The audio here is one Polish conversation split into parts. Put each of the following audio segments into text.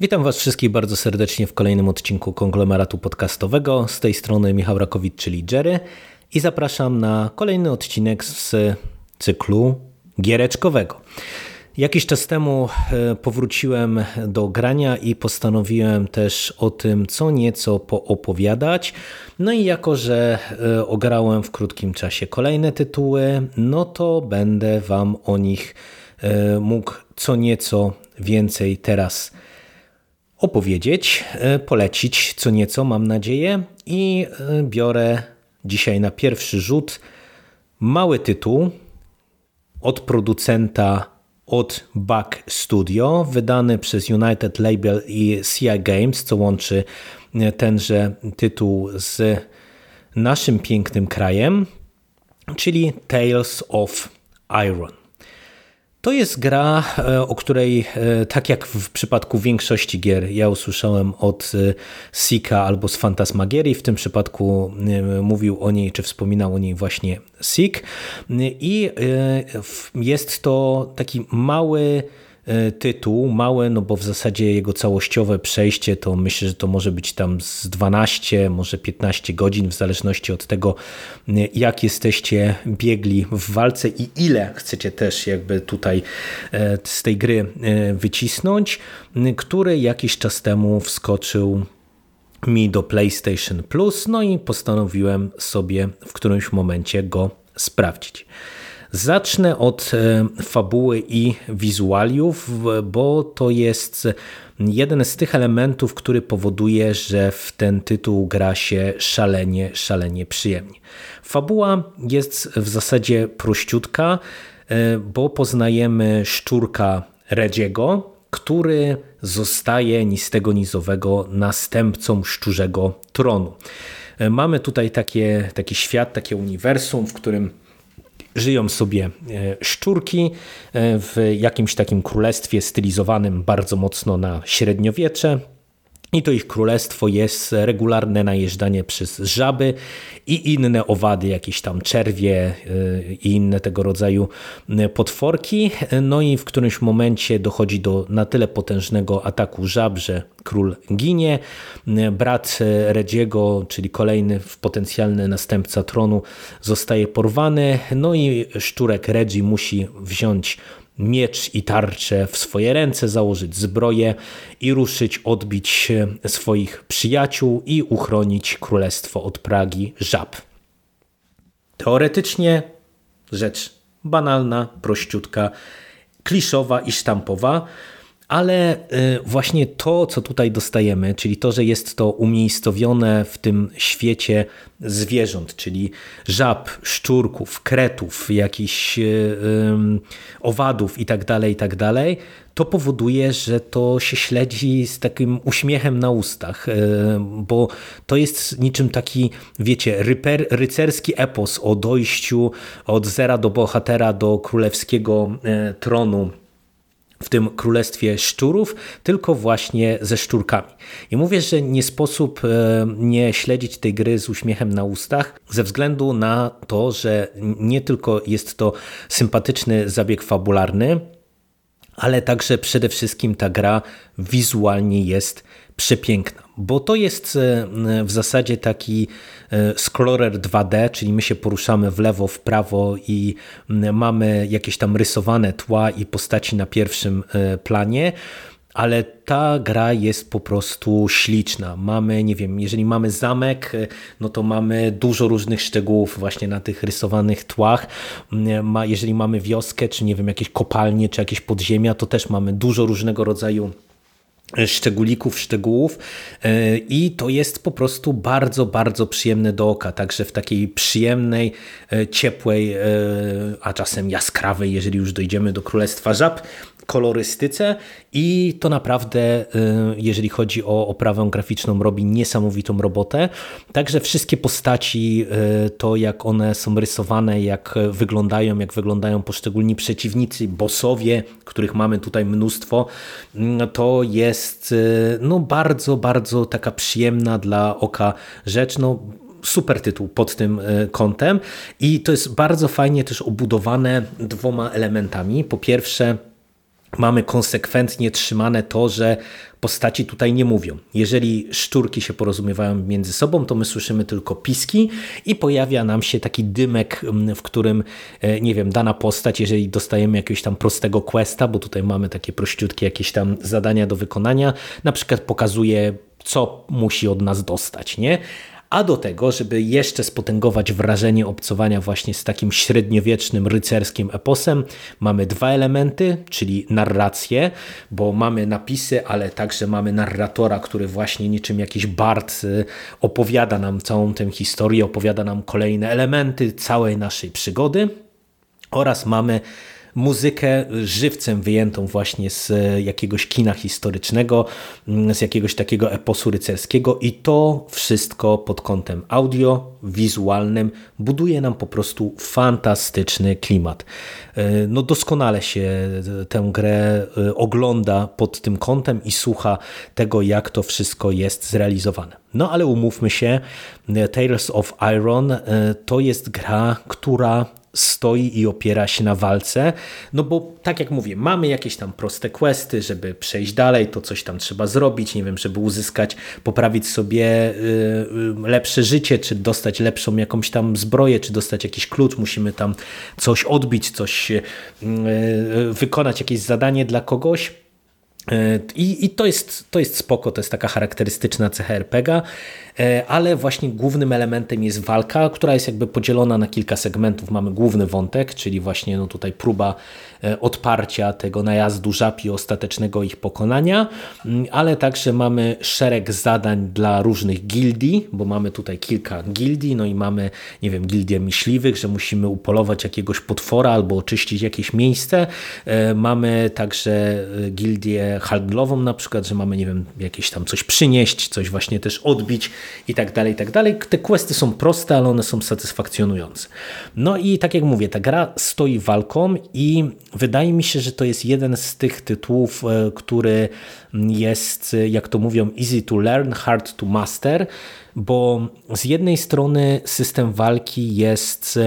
Witam Was wszystkich bardzo serdecznie w kolejnym odcinku konglomeratu podcastowego. Z tej strony Michał Rakowicz, czyli Jerry, i zapraszam na kolejny odcinek z cyklu giereczkowego. Jakiś czas temu e, powróciłem do grania i postanowiłem też o tym co nieco poopowiadać. No i jako, że e, ograłem w krótkim czasie kolejne tytuły, no to będę Wam o nich e, mógł co nieco więcej teraz opowiedzieć, polecić co nieco, mam nadzieję. I biorę dzisiaj na pierwszy rzut mały tytuł od producenta od Back Studio, wydany przez United Label i CI Games, co łączy tenże tytuł z naszym pięknym krajem, czyli Tales of Iron. To jest gra, e, o której, e, tak jak w przypadku większości gier, ja usłyszałem od e, Sika albo z Fantasmagierii. W tym przypadku mówił o niej, czy wspominał o niej właśnie Sik. I jest to taki mały tytuł, małe, no bo w zasadzie jego całościowe przejście to myślę, że to może być tam z 12, może 15 godzin, w zależności od tego, e, jak jesteście biegli w walce i ile chcecie też jakby tutaj e, z tej gry wycisnąć, który jakiś czas temu wskoczył mi do PlayStation Plus, no i postanowiłem sobie w którymś momencie go sprawdzić. Zacznę od e, fabuły i wizualiów, bo to jest jeden z tych elementów, który powoduje, że w ten tytuł gra się szalenie, szalenie przyjemnie. Fabuła jest w zasadzie prościutka, e, bo poznajemy szczurka Redziego, który zostaje ni z tego nizowego następcą szczurzego tronu. E, mamy tutaj takie, taki świat, takie uniwersum, w którym żyją sobie e, szczurki e, w jakimś takim królestwie stylizowanym bardzo mocno na średniowiecze. I to ich królestwo jest regularne najeżdżanie przez żaby i inne owady, jakieś tam czerwie y, i inne tego rodzaju y, potworki. No i w którymś momencie dochodzi do na tyle potężnego ataku żab, że król ginie. Brat Redziego, czyli kolejny potencjalny następca tronu, zostaje porwany. No i szczurek Redzi musi wziąć miecz i tarczę w swoje ręce, założyć zbroję i ruszyć odbić swoich przyjaciół i uchronić królestwo od Pragi żab. Teoretycznie rzecz banalna, prościutka, kliszowa i sztampowa, ale y, właśnie to, co tutaj dostajemy, czyli to, że jest to umiejscowione w tym świecie zwierząt, czyli żab, szczurków, kretów, jakichś y, owadów itd., tak itd., tak to powoduje, że to się śledzi z takim uśmiechem na ustach, y, bo to jest niczym taki, wiecie, ryper, rycerski epos o dojściu od zera do bohatera do królewskiego tronu w tym królestwie szczurów, tylko właśnie ze szczurkami. I mówię, że nie sposób e, nie śledzić tej gry z uśmiechem na ustach, ze względu na to, że nie tylko jest to sympatyczny zabieg fabularny, ale także przede wszystkim ta gra wizualnie jest przepiękna, bo to jest e, w zasadzie taki e, scroller 2D, czyli my się poruszamy w lewo, w prawo i mamy jakieś tam rysowane tła i postaci na pierwszym e, planie, ale ta gra jest po prostu śliczna. Mamy, nie wiem, jeżeli mamy zamek, no to mamy dużo różnych szczegółów właśnie na tych rysowanych tłach. Jeżeli mamy wioskę, czy nie wiem, jakieś kopalnie, czy jakieś podziemia, to też mamy dużo różnego rodzaju szczególików, szczegółów e, i to jest po prostu bardzo, bardzo przyjemne do oka, także w takiej przyjemnej, e, ciepłej, e, a czasem jaskrawej, jeżeli już dojdziemy do Królestwa Żab, kolorystyce i to naprawdę, jeżeli chodzi o oprawę graficzną, robi niesamowitą robotę. Także wszystkie postaci, to jak one są rysowane, jak wyglądają, jak wyglądają poszczególni przeciwnicy, bossowie, których mamy tutaj mnóstwo, to jest no, bardzo, bardzo taka przyjemna dla oka rzecz. No, super tytuł pod tym kątem i to jest bardzo fajnie też obudowane dwoma elementami. Po pierwsze, mamy konsekwentnie trzymane to, że postaci tutaj nie mówią. Jeżeli szczurki się porozumiewają między sobą, to my słyszymy tylko piski i pojawia nam się taki dymek, mm, w którym, e, nie wiem, dana postać, jeżeli dostajemy jakiegoś tam prostego questa, bo tutaj mamy takie prościutkie jakieś tam zadania do wykonania, na przykład pokazuje co musi od nas dostać, nie? A do tego, żeby jeszcze spotęgować wrażenie obcowania właśnie z takim średniowiecznym rycerskim eposem, mamy dwa elementy, czyli narrację, bo mamy napisy, ale także mamy narratora, który właśnie niczym jakiś bard y, opowiada nam całą tę historię, opowiada nam kolejne elementy całej naszej przygody. Oraz mamy muzykę żywcem wyjętą właśnie z jakiegoś kina historycznego, mm, z jakiegoś takiego eposu rycerskiego i to wszystko pod kątem audio, wizualnym buduje nam po prostu fantastyczny klimat. E, no doskonale się tę grę e, ogląda pod tym kątem i słucha tego, jak to wszystko jest zrealizowane. No ale umówmy się, e, Tales of Iron to jest gra, która stoi i opiera się na walce, no bo tak jak mówię, mamy jakieś tam proste questy, żeby przejść dalej, to coś tam trzeba zrobić, nie wiem, żeby uzyskać, poprawić sobie y, y, lepsze życie, czy dostać lepszą jakąś tam zbroję, czy dostać jakiś klucz, musimy tam coś odbić, coś y, wykonać, jakieś zadanie dla kogoś, i, I, to, jest, to jest spoko, to jest taka charakterystyczna cecha RPGa. E, ale właśnie głównym elementem jest walka, która jest jakby podzielona na kilka segmentów. Mamy główny wątek, czyli właśnie no tutaj próba e, odparcia tego najazdu żabi ostatecznego ich pokonania, mm, ale także mamy szereg zadań dla różnych gildii, bo mamy tutaj kilka gildii, no i mamy, nie wiem, gildię myśliwych, że musimy upolować jakiegoś potwora albo oczyścić jakieś miejsce. E, mamy także gildię handlową na przykład, że mamy, nie wiem, jakieś tam coś przynieść, coś właśnie też odbić i tak dalej, i tak dalej. Te questy są proste, ale one są satysfakcjonujące. No i tak jak mówię, ta gra stoi walką i wydaje mi się, że to jest jeden z tych tytułów, e, który jest, jak to mówią, easy to learn, hard to master, bo z jednej strony system walki jest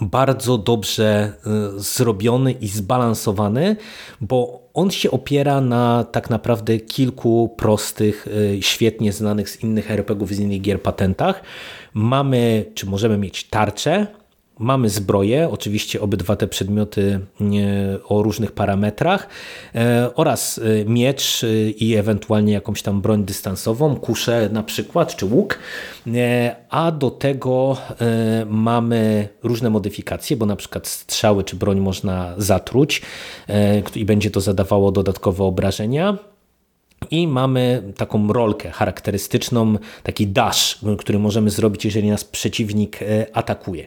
bardzo dobrze y, zrobiony i zbalansowany, bo on się opiera na tak naprawdę kilku prostych, y, świetnie znanych z innych RPGów, z innych gier patentach. Mamy, czy możemy mieć tarczę, Mamy zbroję, oczywiście obydwa te przedmioty o różnych parametrach e, oraz e, miecz e, i ewentualnie jakąś tam broń dystansową, kuszę na przykład, czy łuk, a do tego mamy różne modyfikacje, bo na przykład strzały czy broń można zatruć i będzie to zadawało dodatkowe obrażenia. I mamy taką rolkę charakterystyczną, taki dash, który możemy zrobić, jeżeli nas przeciwnik atakuje.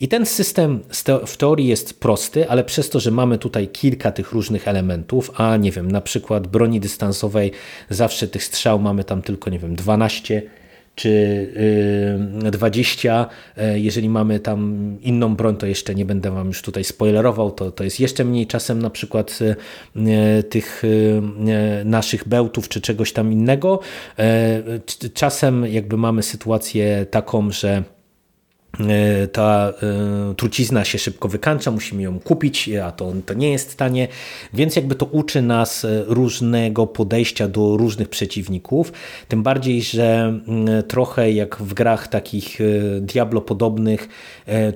I ten system w teorii jest prosty, ale przez to, że mamy tutaj kilka tych różnych elementów, a nie wiem, na przykład broni dystansowej, zawsze tych strzał mamy tam tylko, nie wiem, 12 czy 20. E, jeżeli mamy tam inną broń, to jeszcze nie będę Wam już tutaj spoilerował, to, to jest jeszcze mniej czasem na przykład e, tych e, naszych bełtów czy czegoś tam innego. Czasem jakby mamy sytuację taką, że E, ta e, trucizna się szybko wykańcza, musimy ją kupić, a to, to nie jest tanie, więc jakby to uczy nas e, różnego podejścia do różnych przeciwników, tym bardziej, że mm, trochę jak w grach takich Diablo podobnych,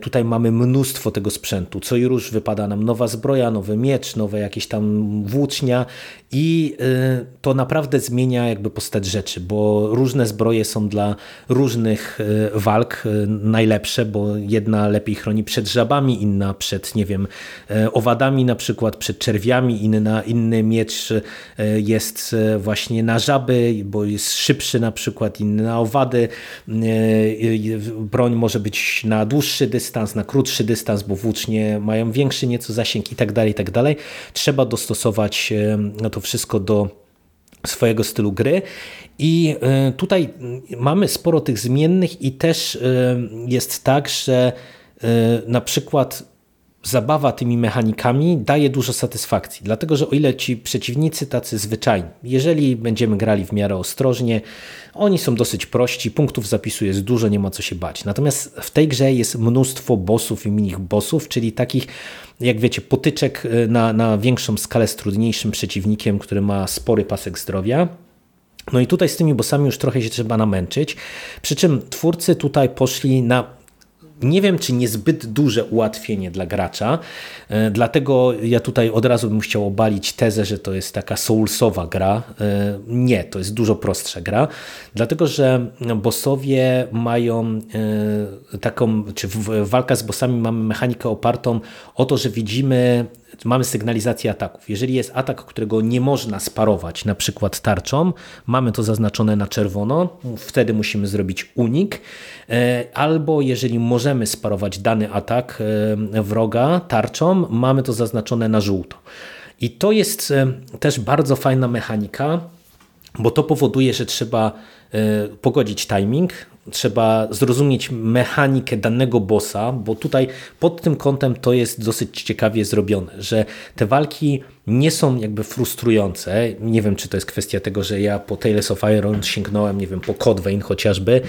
tutaj mamy mnóstwo tego sprzętu, co i róż wypada nam nowa zbroja, nowy miecz, nowe jakieś tam włócznia i to naprawdę zmienia jakby postać rzeczy, bo różne zbroje są dla różnych walk najlepsze, lepsze, bo jedna lepiej chroni przed żabami, inna przed, nie wiem, e, owadami na przykład, przed czerwiami, inna, inny miecz e, jest e, właśnie na żaby, bo jest szybszy na przykład, inny na owady. Broń może być na dłuższy dystans, na krótszy dystans, bo włócznie mają większy nieco zasięg i tak dalej, i tak dalej. Trzeba dostosować to wszystko do swojego stylu gry. I e, tutaj mamy sporo tych zmiennych i też e, jest tak, że e, na przykład zabawa tymi mechanikami daje dużo satysfakcji, dlatego że o ile ci przeciwnicy tacy zwyczajni, jeżeli będziemy grali w miarę ostrożnie, oni są dosyć prości, punktów zapisu jest dużo, nie ma co się bać. Natomiast w tej grze jest mnóstwo bossów i minich bossów, czyli takich, jak wiecie, potyczek y, na, na większą skalę z trudniejszym przeciwnikiem, który ma spory pasek zdrowia. No i tutaj z tymi bossami już trochę się trzeba namęczyć. Przy czym twórcy tutaj poszli na nie wiem, czy niezbyt duże ułatwienie dla gracza, e, dlatego ja tutaj od razu bym chciał obalić tezę, że to jest taka soulsowa gra. E, nie, to jest dużo prostsza gra, dlatego że bossowie mają e, taką, czy walka z bossami mamy mechanikę opartą o to, że widzimy mamy sygnalizację ataków. Jeżeli jest atak, którego nie można sparować, na przykład tarczą, mamy to zaznaczone na czerwono, wtedy musimy zrobić unik, e, albo jeżeli możemy sparować dany atak e, wroga tarczą, mamy to zaznaczone na żółto. I to jest e, też bardzo fajna mechanika, bo to powoduje, że trzeba pogodzić timing, trzeba zrozumieć mechanikę danego bossa, bo tutaj pod tym kątem to jest dosyć ciekawie zrobione, że te walki nie są jakby frustrujące. Nie wiem, czy to jest kwestia tego, że ja po Tales of Iron sięgnąłem, nie wiem, po Code Vein chociażby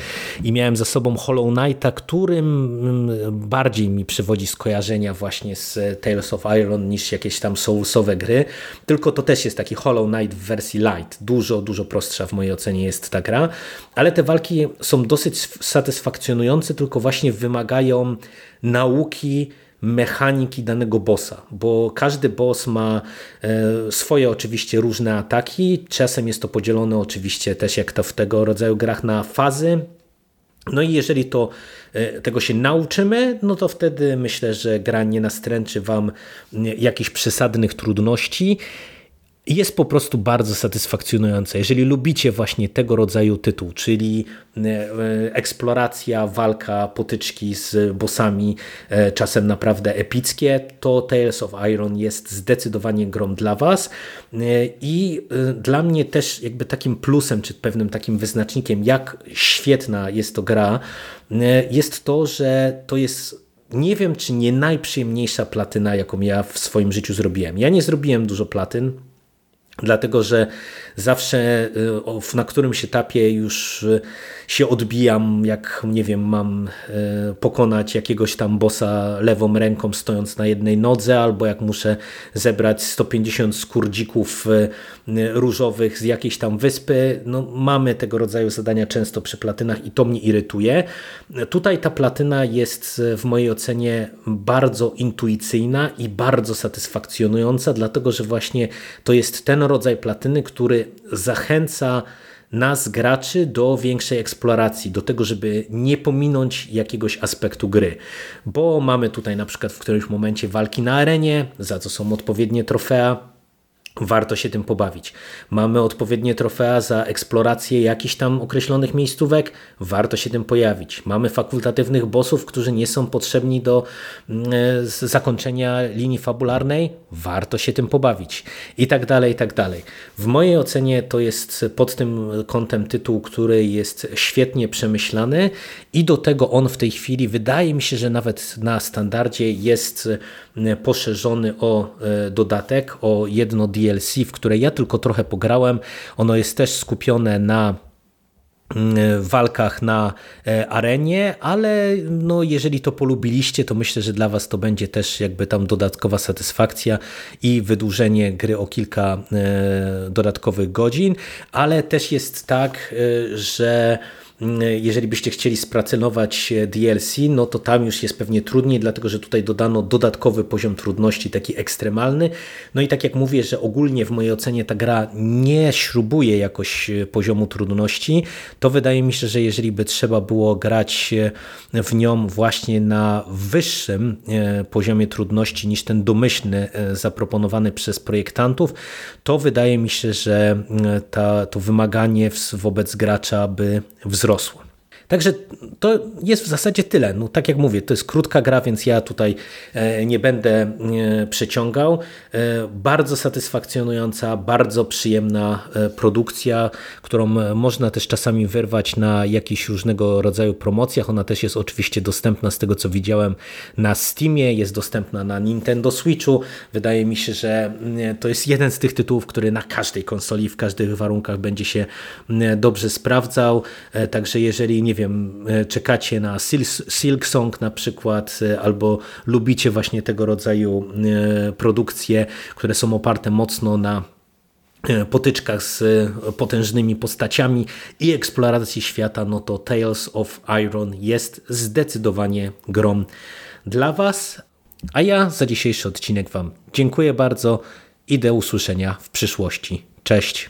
i miałem za sobą Hollow Knighta, którym bardziej mi przywodzi skojarzenia właśnie z Tales of Iron niż jakieś tam soulsowe gry. Tylko to też jest taki Hollow Knight w wersji light. Dużo, dużo prostsza w mojej ocenie jest ta gra, ale te walki są dosyć satysfakcjonujące, tylko właśnie wymagają nauki mechaniki danego bossa, bo każdy boss ma e, swoje oczywiście różne ataki, czasem jest to podzielone oczywiście też jak to w tego rodzaju grach na fazy, no i jeżeli to, e, tego się nauczymy, no to wtedy myślę, że gra nie nastręczy Wam jakichś przesadnych trudności jest po prostu bardzo satysfakcjonujące. Jeżeli lubicie właśnie tego rodzaju tytuł, czyli e, e, eksploracja, walka, potyczki z bossami, e, czasem naprawdę epickie, to Tales of Iron jest zdecydowanie grą dla Was i dla mnie też jakby takim plusem, czy pewnym takim wyznacznikiem, jak świetna jest to gra, jest to, że to jest nie wiem, czy nie najprzyjemniejsza platyna, jaką ja w swoim życiu zrobiłem. Ja nie zrobiłem dużo platyn, Dlatego, że zawsze y, na którymś etapie już y, się odbijam, jak nie wiem, mam y, pokonać jakiegoś tam bossa lewą ręką stojąc na jednej nodze, albo jak muszę zebrać 150 skurdzików różowych z jakiejś tam wyspy. No, mamy tego rodzaju zadania często przy platynach i to mnie irytuje. Tutaj ta platyna jest w mojej ocenie bardzo intuicyjna i bardzo satysfakcjonująca, dlatego że właśnie to jest ten rodzaj platyny, który zachęca nas, graczy, do większej eksploracji, do tego, żeby nie pominąć jakiegoś aspektu gry. Bo mamy tutaj na przykład w którymś momencie walki na arenie, za co są odpowiednie trofea, warto się tym pobawić. Mamy odpowiednie trofea za eksplorację jakichś tam określonych miejscówek, warto się tym pojawić. Mamy fakultatywnych bossów, którzy nie są potrzebni do mm, e, zakończenia linii fabularnej, warto się tym pobawić. I tak dalej, i tak dalej. W mojej ocenie to jest pod tym kątem tytuł, który jest świetnie przemyślany i do tego on w tej chwili wydaje mi się, że nawet na standardzie jest e, poszerzony o e, dodatek, o jedno DLC, w które ja tylko trochę pograłem. Ono jest też skupione na mm, walkach na e, arenie, ale no jeżeli to polubiliście, to myślę, że dla Was to będzie też jakby tam dodatkowa satysfakcja i wydłużenie gry o kilka dodatkowych godzin, ale też jest tak, że Mm, jeżeli byście chcieli spracelować DLC, no to tam już jest pewnie trudniej, dlatego że tutaj dodano dodatkowy poziom trudności, taki ekstremalny. No i tak jak mówię, że ogólnie w mojej ocenie ta gra nie śrubuje jakoś e, poziomu trudności, to wydaje mi się, że jeżeli by trzeba było grać e, w nią właśnie na wyższym e, poziomie trudności niż ten domyślny zaproponowany przez projektantów, to wydaje mi się, że ta, to wymaganie wobec gracza by wzrosło wzrosło. Także to jest w zasadzie tyle. No, tak jak mówię, to jest krótka gra, więc ja tutaj e, nie będę e, przeciągał. Bardzo satysfakcjonująca, bardzo przyjemna produkcja, którą można też czasami wyrwać na jakichś różnego rodzaju promocjach. Ona też jest oczywiście dostępna z tego co widziałem na Steamie, jest dostępna na Nintendo Switchu. Wydaje mi się, że to jest jeden z tych tytułów, który na każdej konsoli, w każdych warunkach będzie się dobrze sprawdzał. Także jeżeli, nie wiem, czekacie na Silk Song na przykład, albo lubicie właśnie tego rodzaju produkcje, które są oparte mocno na potyczkach z potężnymi postaciami i eksploracji świata, no to Tales of Iron jest zdecydowanie grom dla Was. A ja za dzisiejszy odcinek Wam dziękuję bardzo i do usłyszenia w przyszłości. Cześć!